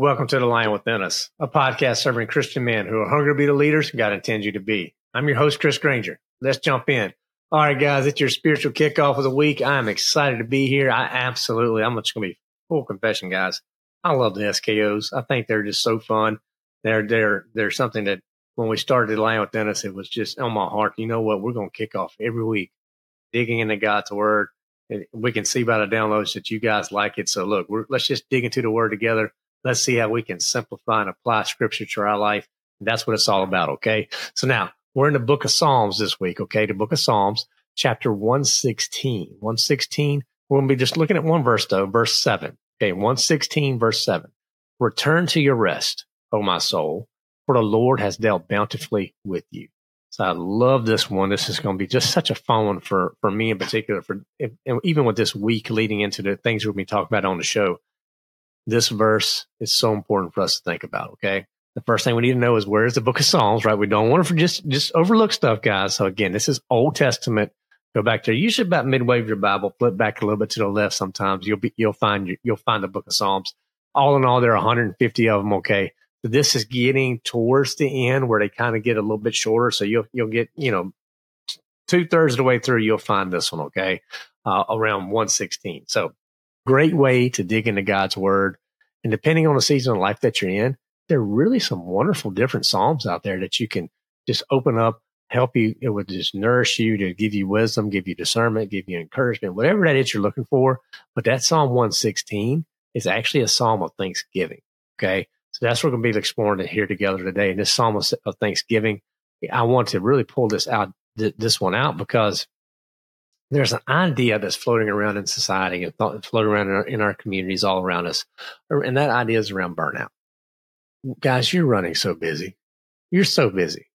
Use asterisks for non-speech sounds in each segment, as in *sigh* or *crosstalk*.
Welcome to The Lion Within Us, a podcast serving Christian men who are hungry to be the leaders God intends you to be. I'm your host, Chris Granger. Let's jump in. All right, guys, it's your spiritual kickoff of the week. I'm excited to be here. I absolutely, I'm just going to be full confession, guys. I love the SKOs. I think they're just so fun. They're, they're, they're something that when we started The Lion Within Us, it was just on my heart. You know what? We're going to kick off every week digging into God's word. And We can see by the downloads that you guys like it. So look, let's just dig into the word together. Let's see how we can simplify and apply scripture to our life. That's what it's all about. Okay. So now we're in the book of Psalms this week. Okay. The book of Psalms, chapter 116, 116. We're going to be just looking at one verse though, verse seven. Okay. 116, verse seven. Return to your rest, O my soul, for the Lord has dealt bountifully with you. So I love this one. This is going to be just such a fun one for, for me in particular, for even with this week leading into the things we'll be talking about on the show. This verse is so important for us to think about. Okay. The first thing we need to know is where is the book of Psalms, right? We don't want to just, just overlook stuff, guys. So again, this is Old Testament. Go back there. Usually about midway of your Bible, flip back a little bit to the left. Sometimes you'll be, you'll find, you'll find the book of Psalms. All in all, there are 150 of them. Okay this is getting towards the end where they kind of get a little bit shorter. So you'll you'll get you know two thirds of the way through, you'll find this one. Okay, uh, around one sixteen. So great way to dig into God's word. And depending on the season of life that you're in, there are really some wonderful different psalms out there that you can just open up, help you. It would just nourish you to give you wisdom, give you discernment, give you encouragement, whatever that is you're looking for. But that Psalm 116 is actually a psalm of thanksgiving. Okay. So that's what we're going to be exploring here together today. And this Psalm of Thanksgiving, I want to really pull this out, this one out because there's an idea that's floating around in society and floating around in our, in our communities all around us. And that idea is around burnout. Guys, you're running so busy. You're so busy.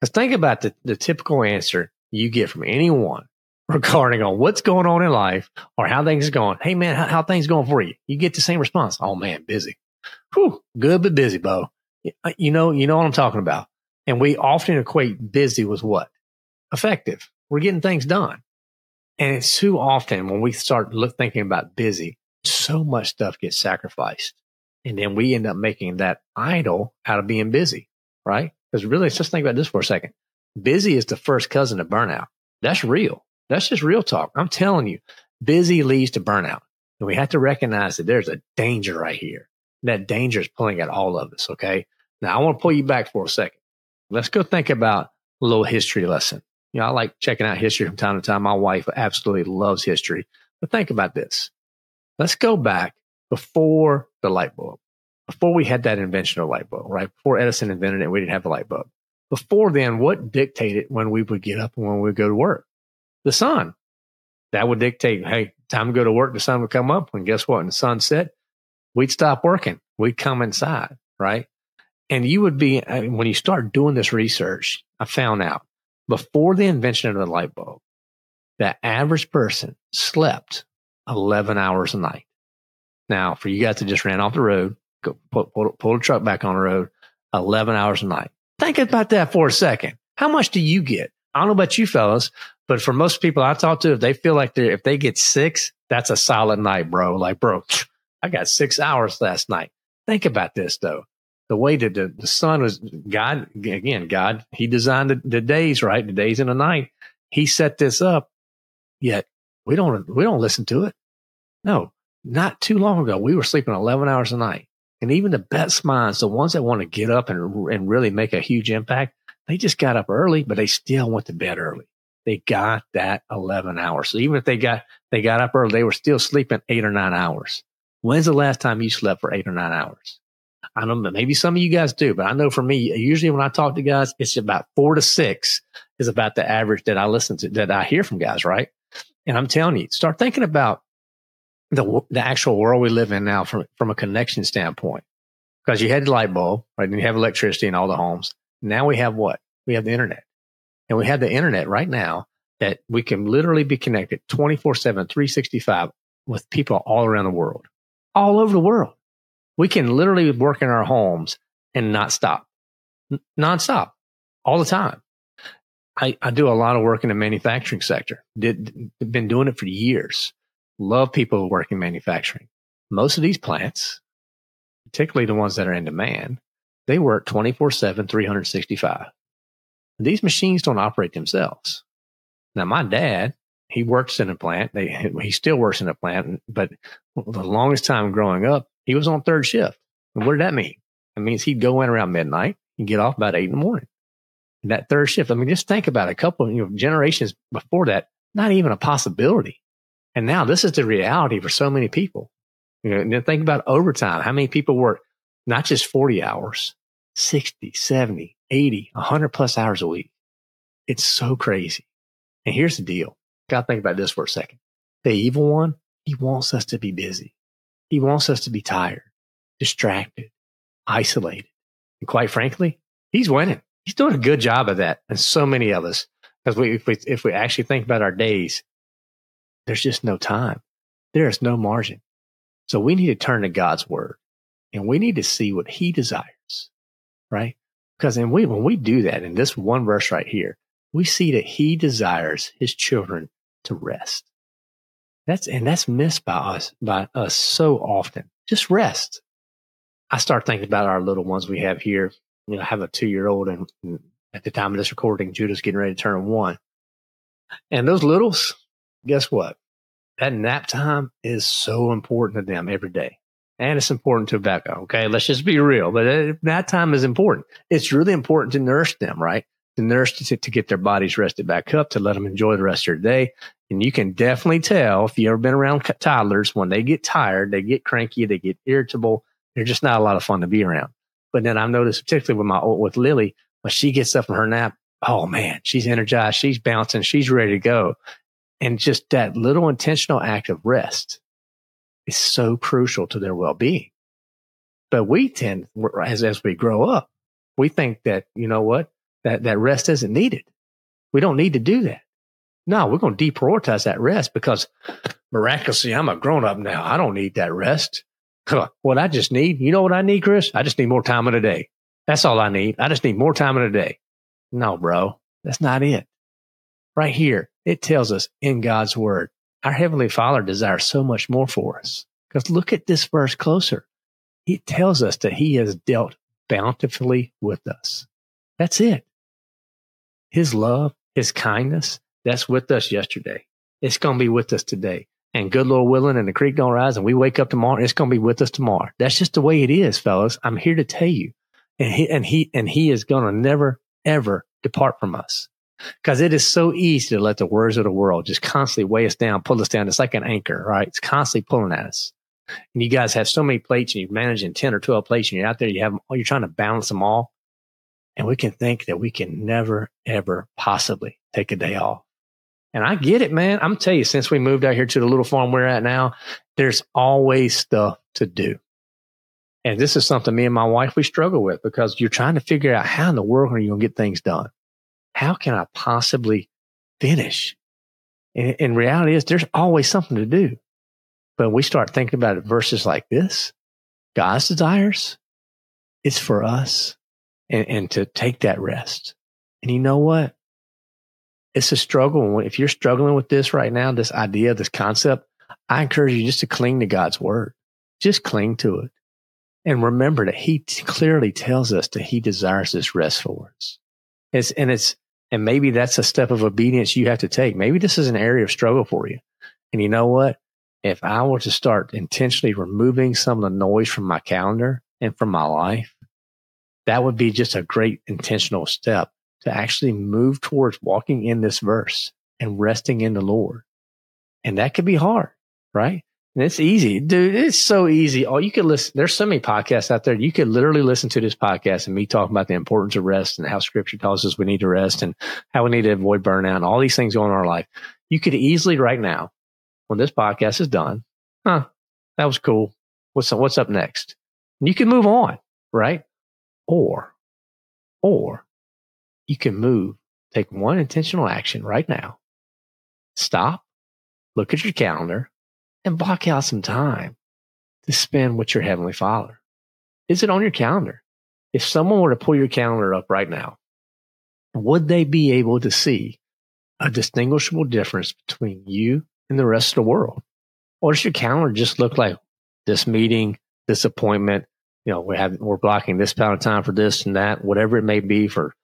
Because think about the, the typical answer you get from anyone *laughs* regarding on what's going on in life or how things are going. Hey man, how, how things going for you? You get the same response. Oh man, busy. Whew, good but busy, Bo. Uh, you know, you know what I'm talking about. And we often equate busy with what? Effective. We're getting things done. And it's too often when we start look, thinking about busy, so much stuff gets sacrificed. And then we end up making that idol out of being busy, right? Because really, let's just think about this for a second. Busy is the first cousin of burnout. That's real. That's just real talk. I'm telling you, busy leads to burnout. And we have to recognize that there's a danger right here that danger is pulling at all of us. Okay. Now I want to pull you back for a second. Let's go think about a little history lesson. You know, I like checking out history from time to time. My wife absolutely loves history. But think about this. Let's go back before the light bulb, before we had that invention of light bulb, right? Before Edison invented it, we didn't have the light bulb. Before then, what dictated when we would get up and when we would go to work? The sun. That would dictate, hey, time to go to work. The sun would come up. And guess what? When the sun set, we'd stop working. We'd come inside, right? And you would be, uh, when you start doing this research, I found out before the invention of the light bulb, the average person slept 11 hours a night. Now, for you guys that just ran off the road, go pull, pull, pull the truck back on the road, 11 hours a night. Think about that for a second. How much do you get? I don't know about you fellas, but for most people I talk to, if they feel like they're, if they get six, that's a solid night, bro. Like, bro, *sniffs* I got six hours last night. Think about this though. The way that the, the sun was God, again, God, he designed the, the days, right? The days and the night. He set this up. Yet we don't, we don't listen to it. No, not too long ago, we were sleeping 11 hours a night. And even the best minds, the ones that want to get up and, and really make a huge impact, they just got up early, but they still went to bed early. They got that 11 hours. So even if they got, they got up early, they were still sleeping eight or nine hours. When's the last time you slept for eight or nine hours? I don't know, maybe some of you guys do, but I know for me, usually when I talk to guys, it's about four to six is about the average that I listen to, that I hear from guys, right? And I'm telling you, start thinking about the, the actual world we live in now from, from a connection standpoint. Because you had the light bulb, right? And you have electricity in all the homes. Now we have what? We have the internet. And we have the internet right now that we can literally be connected 24 7, 365 with people all around the world, all over the world. We can literally work in our homes and not stop, N- nonstop, all the time. I, I do a lot of work in the manufacturing sector. Did been doing it for years. Love people who work in manufacturing. Most of these plants, particularly the ones that are in demand, they work 24 7, 365. These machines don't operate themselves. Now, my dad, he works in a plant. They, he still works in a plant, but the longest time growing up, he was on third shift. And what did that mean? It means he'd go in around midnight and get off about eight in the morning. And that third shift, I mean, just think about it. a couple, you know, generations before that, not even a possibility. And now this is the reality for so many people. You know, and then think about overtime. How many people work not just 40 hours, 60, 70, 80, 100 plus hours a week? It's so crazy. And here's the deal. Got to think about this for a second. The evil one, he wants us to be busy. He wants us to be tired, distracted, isolated. And quite frankly, he's winning. He's doing a good job of that. And so many of us, because we, if we, if we actually think about our days, there's just no time. There is no margin. So we need to turn to God's word and we need to see what he desires, right? Because when we, when we do that in this one verse right here, we see that he desires his children to rest. That's, and that's missed by us, by us so often. Just rest. I start thinking about our little ones we have here. You know, I have a two year old and, at the time of this recording, Judah's getting ready to turn one. And those littles, guess what? That nap time is so important to them every day. And it's important to Becca. Okay. Let's just be real. But uh, that time is important. It's really important to nurse them, right? To nurse to, to get their bodies rested back up, to let them enjoy the rest of their day. And you can definitely tell if you've ever been around toddlers, when they get tired, they get cranky, they get irritable. They're just not a lot of fun to be around. But then I've noticed, particularly with my with Lily, when she gets up from her nap, oh man, she's energized, she's bouncing, she's ready to go. And just that little intentional act of rest is so crucial to their well being. But we tend, as, as we grow up, we think that, you know what, that, that rest isn't needed. We don't need to do that. No, we're going to deprioritize that rest because miraculously, I'm a grown up now. I don't need that rest. What I just need, you know what I need, Chris? I just need more time in a day. That's all I need. I just need more time in a day. No, bro, that's not it. Right here, it tells us in God's word, our Heavenly Father desires so much more for us. Because look at this verse closer. He tells us that He has dealt bountifully with us. That's it. His love, His kindness, that's with us yesterday. It's going to be with us today. And good Lord willing, and the creek don't rise, and we wake up tomorrow, it's going to be with us tomorrow. That's just the way it is, fellas. I'm here to tell you. And he, and he, and he is going to never, ever depart from us. Because it is so easy to let the words of the world just constantly weigh us down, pull us down. It's like an anchor, right? It's constantly pulling at us. And you guys have so many plates and you're managing 10 or 12 plates and you're out there, you have, you're trying to balance them all. And we can think that we can never, ever possibly take a day off. And I get it, man. I'm tell you, since we moved out here to the little farm we're at now, there's always stuff to do. And this is something me and my wife, we struggle with because you're trying to figure out how in the world are you going to get things done? how can I possibly finish? And, and reality is there's always something to do. But we start thinking about it verses like this, God's desires, it's for us and, and to take that rest. And you know what? It's a struggle. If you're struggling with this right now, this idea, this concept, I encourage you just to cling to God's word. Just cling to it. And remember that he t- clearly tells us that he desires this rest for us. It's, and it's, and maybe that's a step of obedience you have to take. Maybe this is an area of struggle for you. And you know what? If I were to start intentionally removing some of the noise from my calendar and from my life, that would be just a great intentional step to actually move towards walking in this verse and resting in the Lord. And that could be hard, right? And it's easy, dude. It's so easy. Oh, you could listen. There's so many podcasts out there. You could literally listen to this podcast and me talking about the importance of rest and how scripture tells us we need to rest and how we need to avoid burnout and all these things going on in our life. You could easily right now, when this podcast is done, huh, that was cool. What's, what's up next? And you can move on, right? Or, or you can move, take one intentional action right now. Stop, look at your calendar and block out some time to spend with your Heavenly Father. Is it on your calendar? If someone were to pull your calendar up right now, would they be able to see a distinguishable difference between you and the rest of the world? Or does your calendar just look like this meeting, this appointment? You know, we have, we're blocking this amount of time for this and that, whatever it may be for,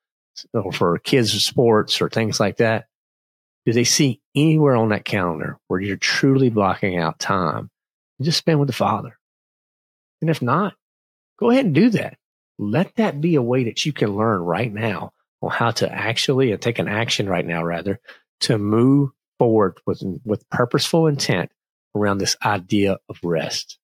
for kids' sports or things like that do they see anywhere on that calendar where you're truly blocking out time and just spend with the Father? And if not, go ahead and do that. Let that be a way that you can learn right now on how to actually and take an action right now, rather, to move forward with, with purposeful intent around this idea of rest.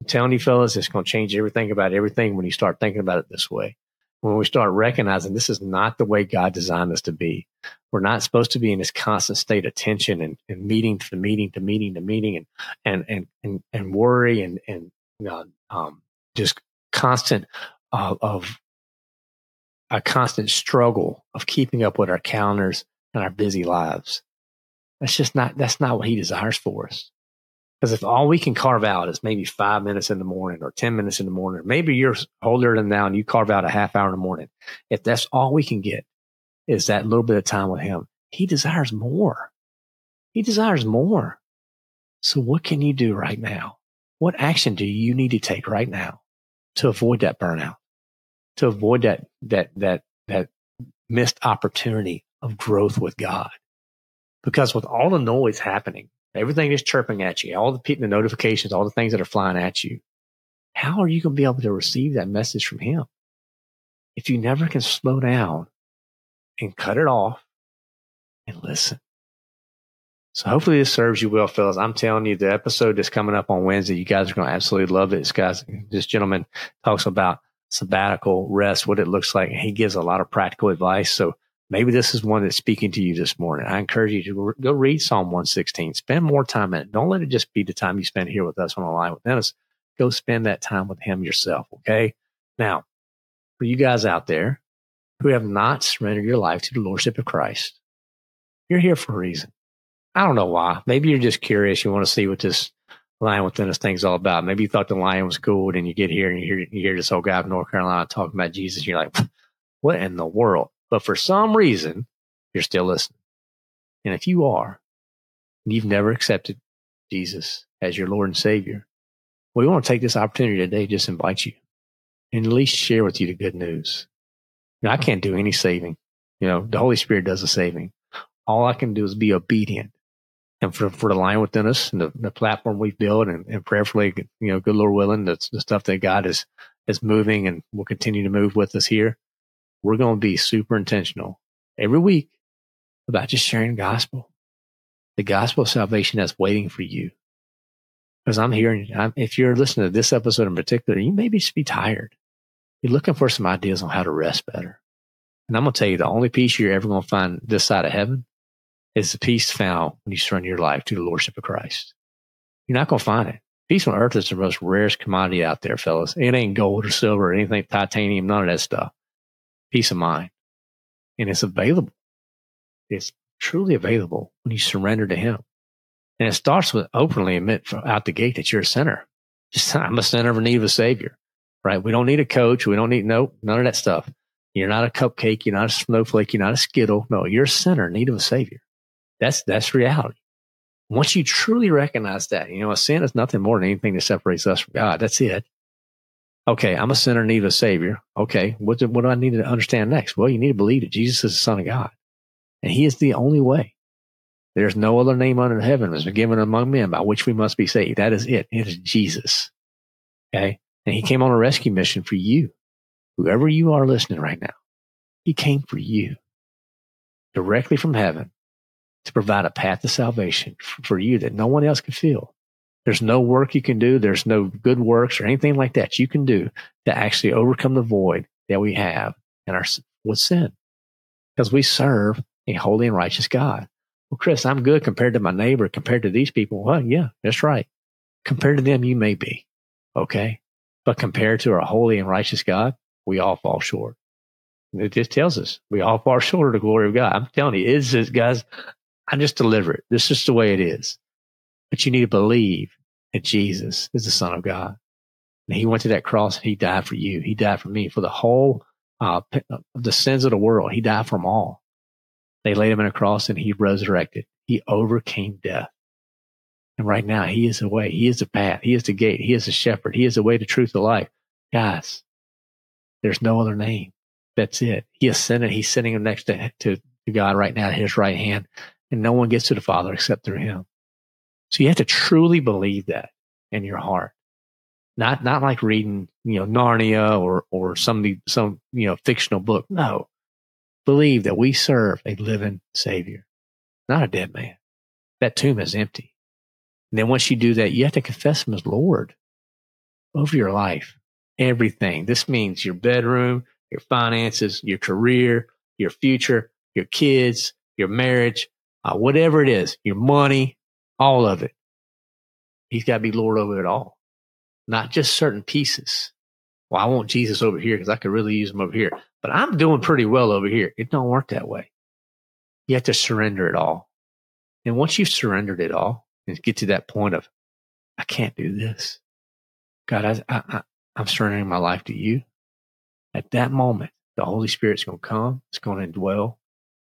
I'm telling you, fellas, it's going to change everything about everything when you start thinking about it this way when we start recognizing this is not the way God designed us to be. We're not supposed to be in this constant state of tension and, and meeting to meeting to meeting to meeting and and and and, and worry and and um, just constant uh, of a constant struggle of keeping up with our calendars and our busy lives. That's just not that's not what He desires for us. Because if all we can carve out is maybe five minutes in the morning or 10 minutes in the morning, maybe you're older than now and you carve out a half hour in the morning. If that's all we can get is that little bit of time with him, he desires more. He desires more. So what can you do right now? What action do you need to take right now to avoid that burnout, to avoid that, that, that, that missed opportunity of growth with God? Because with all the noise happening, Everything is chirping at you, all the, the notifications, all the things that are flying at you. How are you going to be able to receive that message from him? If you never can slow down and cut it off and listen. So hopefully this serves you well, fellas. I'm telling you, the episode that's coming up on Wednesday, you guys are going to absolutely love it. This guys, this gentleman talks about sabbatical rest, what it looks like. He gives a lot of practical advice. So Maybe this is one that's speaking to you this morning. I encourage you to go read Psalm 116. Spend more time in it. Don't let it just be the time you spend here with us on the Lion Within Us. Go spend that time with him yourself. Okay. Now, for you guys out there who have not surrendered your life to the Lordship of Christ, you're here for a reason. I don't know why. Maybe you're just curious. You want to see what this Lion Within Us thing's all about. Maybe you thought the lion was cool, and you get here and you hear, you hear this old guy from North Carolina talking about Jesus. And you're like, what in the world? But for some reason, you're still listening. And if you are, and you've never accepted Jesus as your Lord and Savior, we want to take this opportunity today to just invite you and at least share with you the good news. You know, I can't do any saving. You know, the Holy Spirit does the saving. All I can do is be obedient. And for, for the Lion Within Us and the, the platform we've built and, and prayerfully, you know, good Lord willing, the, the stuff that God is, is moving and will continue to move with us here we're going to be super intentional every week about just sharing gospel, the gospel of salvation that's waiting for you. Because I'm hearing, I'm, if you're listening to this episode in particular, you maybe just be tired. You're looking for some ideas on how to rest better. And I'm going to tell you, the only peace you're ever going to find this side of heaven is the peace found when you surrender your life to the Lordship of Christ. You're not going to find it. Peace on earth is the most rarest commodity out there, fellas. It ain't gold or silver or anything, titanium, none of that stuff peace of mind. And it's available. It's truly available when you surrender to Him. And it starts with openly admit out the gate that you're a sinner. Just *laughs* I'm a sinner in need of a Savior, right? We don't need a coach. We don't need no none of that stuff. You're not a cupcake. You're not a snowflake. You're not a skittle. No, you're a sinner in need of a Savior. That's that's reality. Once you truly recognize that, you know, a sin is nothing more than anything that separates us from God. That's it. Okay, I'm a sinner in need of a savior. Okay, what do, what do I need to understand next? Well, you need to believe that Jesus is the Son of God, and He is the only way. There's no other name under heaven that's been given among men by which we must be saved. That is it. It is Jesus. Okay, And he came on a rescue mission for you. Whoever you are listening right now, he came for you directly from heaven to provide a path to salvation for you that no one else can feel. There's no work you can do. There's no good works or anything like that you can do to actually overcome the void that we have in our with sin because we serve a holy and righteous God. Well, Chris, I'm good compared to my neighbor, compared to these people. Well, yeah, that's right. Compared to them, you may be. Okay. But compared to our holy and righteous God, we all fall short. It just tells us we all fall short of the glory of God. I'm telling you, it's just, guys, I just deliver it. This is the way it is. But you need to believe that Jesus is the Son of God. And he went to that cross and he died for you. He died for me, for the whole, uh, the sins of the world. He died for them all. They laid him on a cross and he resurrected. He overcame death. And right now he is the way. He is the path. He is the gate. He is the shepherd. He is the way, the truth, the life. Guys, there's no other name. That's it. He ascended. He's sitting next to, to God right now at his right hand. And no one gets to the Father except through him. So you have to truly believe that in your heart. Not, not like reading, you know, Narnia or, or some, some, you know, fictional book. No. Believe that we serve a living Savior, not a dead man. That tomb is empty. And then once you do that, you have to confess Him as Lord over your life, everything. This means your bedroom, your finances, your career, your future, your kids, your marriage, uh, whatever it is, your money, all of it. He's got to be Lord over it all, not just certain pieces. Well, I want Jesus over here because I could really use him over here, but I'm doing pretty well over here. It don't work that way. You have to surrender it all. And once you've surrendered it all and get to that point of, I can't do this. God, I, I, I'm surrendering my life to you. At that moment, the Holy Spirit's going to come. It's going to dwell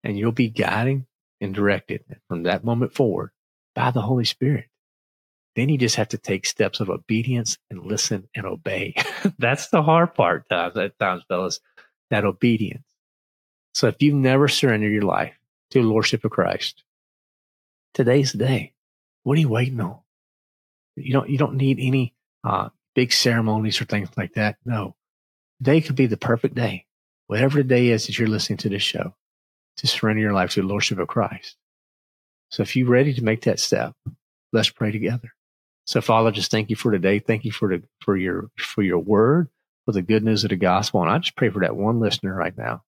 and you'll be guiding and directed from that moment forward by the Holy Spirit. Then you just have to take steps of obedience and listen and obey. *laughs* That's the hard part times, at times, fellas, that obedience. So if you've never surrendered your life to the Lordship of Christ, today's the day. What are you waiting on? You don't, you don't need any uh, big ceremonies or things like that. No, today could be the perfect day. Whatever the day is that you're listening to this show, to surrender your life to the Lordship of Christ. So if you're ready to make that step, let's pray together. So Father, just thank you for today. Thank you for the, for your, for your word, for the good news of the gospel. And I just pray for that one listener right now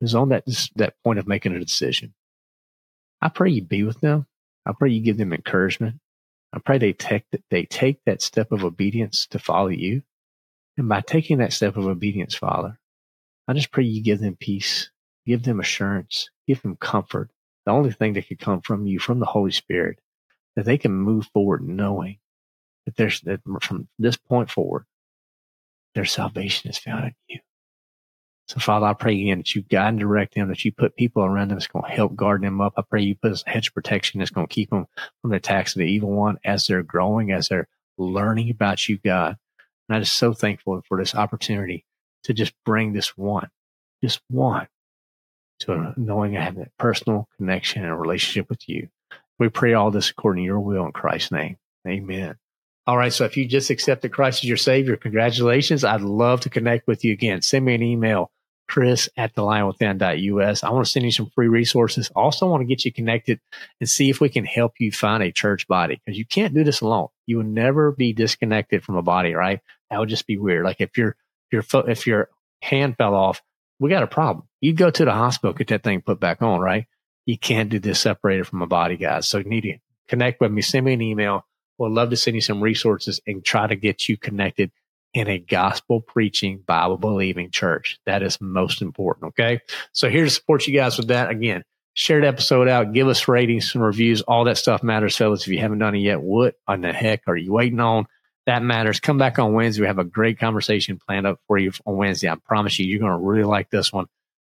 who's on that, that point of making a decision. I pray you be with them. I pray you give them encouragement. I pray they take that they take that step of obedience to follow you. And by taking that step of obedience, Father, I just pray you give them peace, give them assurance, give them comfort. The only thing that could come from you, from the Holy Spirit, that they can move forward knowing that there's that from this point forward, their salvation is found in you. So, Father, I pray again that you guide and direct them, that you put people around them that's going to help guard them up. I pray you put a hedge of protection that's going to keep them from the attacks of the evil one as they're growing, as they're learning about you, God. And I'm just so thankful for this opportunity to just bring this one, just one, to knowing I have that personal connection and relationship with you. We pray all this according to your will in Christ's name. Amen. All right. So if you just accepted Christ as your savior, congratulations. I'd love to connect with you again. Send me an email, chris at thelionwithin.us. I want to send you some free resources. Also want to get you connected and see if we can help you find a church body because you can't do this alone. You will never be disconnected from a body, right? That would just be weird. Like if your, your if your hand fell off, we got a problem. You'd go to the hospital, get that thing put back on, right? You can't do this separated from a body, guys. So you need to connect with me. Send me an email. We'd love to send you some resources and try to get you connected in a gospel preaching, Bible believing church. That is most important. Okay. So here to support you guys with that. Again, share the episode out, give us ratings and reviews. All that stuff matters, fellas. If you haven't done it yet, what on the heck are you waiting on? That matters. Come back on Wednesday. We have a great conversation planned up for you on Wednesday. I promise you, you're going to really like this one,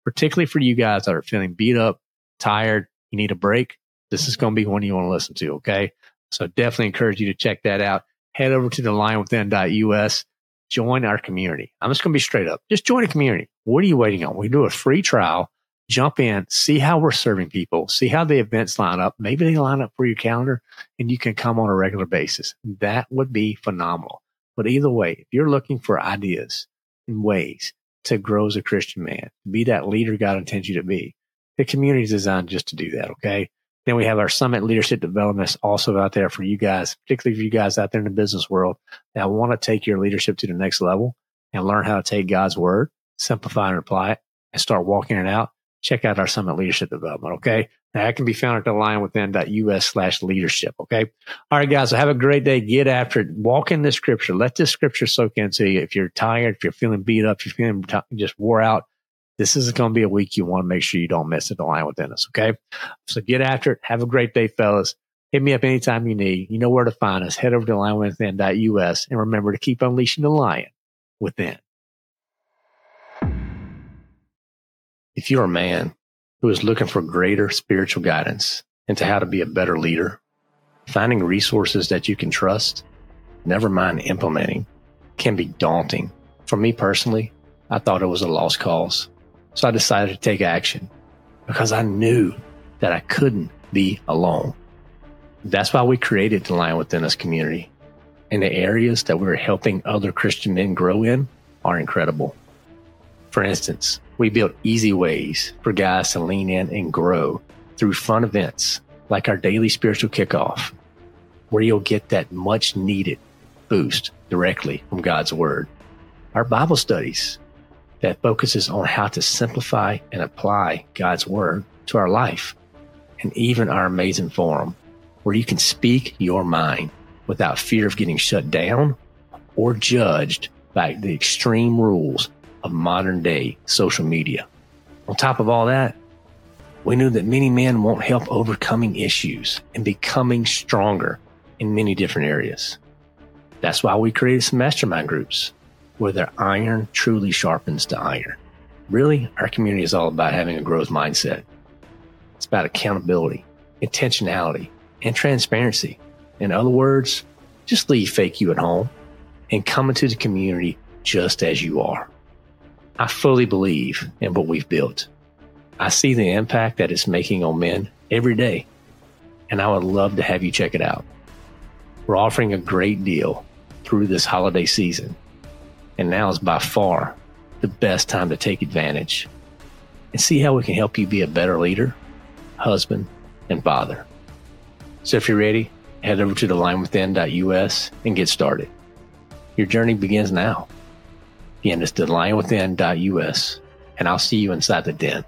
particularly for you guys that are feeling beat up, tired, you need a break. This is going to be one you want to listen to. Okay. So definitely encourage you to check that out. Head over to the lionwithin.us. Join our community. I'm just going to be straight up. Just join a community. What are you waiting on? We do a free trial. Jump in, see how we're serving people, see how the events line up. Maybe they line up for your calendar and you can come on a regular basis. That would be phenomenal. But either way, if you're looking for ideas and ways to grow as a Christian man, be that leader God intends you to be, the community is designed just to do that. Okay. Then we have our summit leadership development also out there for you guys, particularly for you guys out there in the business world that want to take your leadership to the next level and learn how to take God's word, simplify and apply it and start walking it out. Check out our summit leadership development. Okay. That can be found at the lionwithin.us slash leadership. Okay. All right, guys. So have a great day. Get after it. Walk in the scripture. Let this scripture soak into you. If you're tired, if you're feeling beat up, if you're feeling t- just wore out, this is going to be a week you want to make sure you don't miss it. The lion within us. Okay. So get after it. Have a great day, fellas. Hit me up anytime you need. You know where to find us. Head over to lionwithin.us and remember to keep unleashing the lion within. If you're a man who is looking for greater spiritual guidance into how to be a better leader, finding resources that you can trust, never mind implementing, can be daunting. For me personally, I thought it was a lost cause. So I decided to take action because I knew that I couldn't be alone. That's why we created the Lion Within Us community. And the areas that we're helping other Christian men grow in are incredible. For instance, we built easy ways for guys to lean in and grow through fun events like our daily spiritual kickoff, where you'll get that much needed boost directly from God's word. Our Bible studies that focuses on how to simplify and apply God's word to our life, and even our amazing forum where you can speak your mind without fear of getting shut down or judged by the extreme rules of modern day social media. On top of all that, we knew that many men won't help overcoming issues and becoming stronger in many different areas. That's why we created some mastermind groups where their iron truly sharpens the iron. Really, our community is all about having a growth mindset. It's about accountability, intentionality, and transparency. In other words, just leave fake you at home and come into the community just as you are. I fully believe in what we've built. I see the impact that it's making on men every day, and I would love to have you check it out. We're offering a great deal through this holiday season, and now is by far the best time to take advantage and see how we can help you be a better leader, husband, and father. So if you're ready, head over to thelionwithin.us and get started. Your journey begins now. Again, it's thelionwithin.us, and I'll see you inside the den.